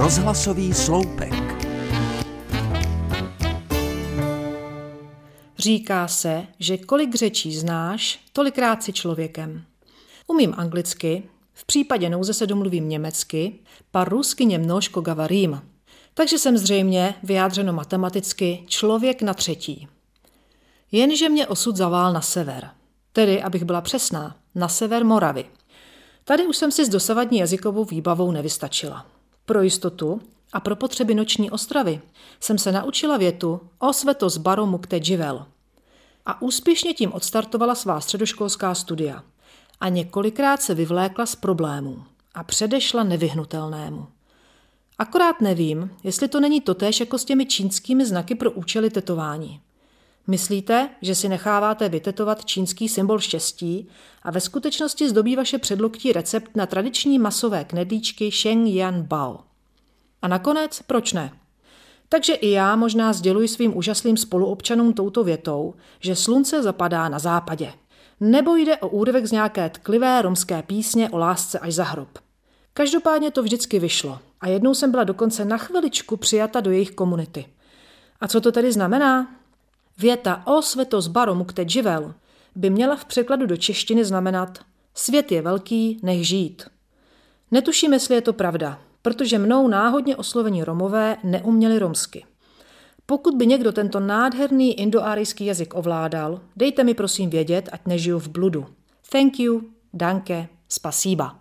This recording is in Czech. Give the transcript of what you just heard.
Rozhlasový sloupek. Říká se, že kolik řečí znáš, tolikrát si člověkem. Umím anglicky, v případě nouze se domluvím německy, par rusky němnožko gavarím. Takže jsem zřejmě, vyjádřeno matematicky, člověk na třetí. Jenže mě osud zavál na sever. Tedy, abych byla přesná, na sever Moravy. Tady už jsem si s dosavadní jazykovou výbavou nevystačila. Pro jistotu a pro potřeby noční ostravy jsem se naučila větu o sveto z baru mukte dživel. A úspěšně tím odstartovala svá středoškolská studia. A několikrát se vyvlékla z problémů a předešla nevyhnutelnému. Akorát nevím, jestli to není totéž jako s těmi čínskými znaky pro účely tetování. Myslíte, že si necháváte vytetovat čínský symbol štěstí a ve skutečnosti zdobí vaše předloktí recept na tradiční masové knedlíčky Sheng Yan Bao. A nakonec, proč ne? Takže i já možná sděluji svým úžasným spoluobčanům touto větou, že slunce zapadá na západě. Nebo jde o úryvek z nějaké tklivé romské písně o lásce až za hrob. Každopádně to vždycky vyšlo a jednou jsem byla dokonce na chviličku přijata do jejich komunity. A co to tedy znamená? Věta o svetos barom kte živel by měla v překladu do češtiny znamenat svět je velký, nech žít. Netuším, jestli je to pravda, protože mnou náhodně oslovení Romové neuměli romsky. Pokud by někdo tento nádherný indoárijský jazyk ovládal, dejte mi prosím vědět, ať nežiju v bludu. Thank you, danke, spasiba.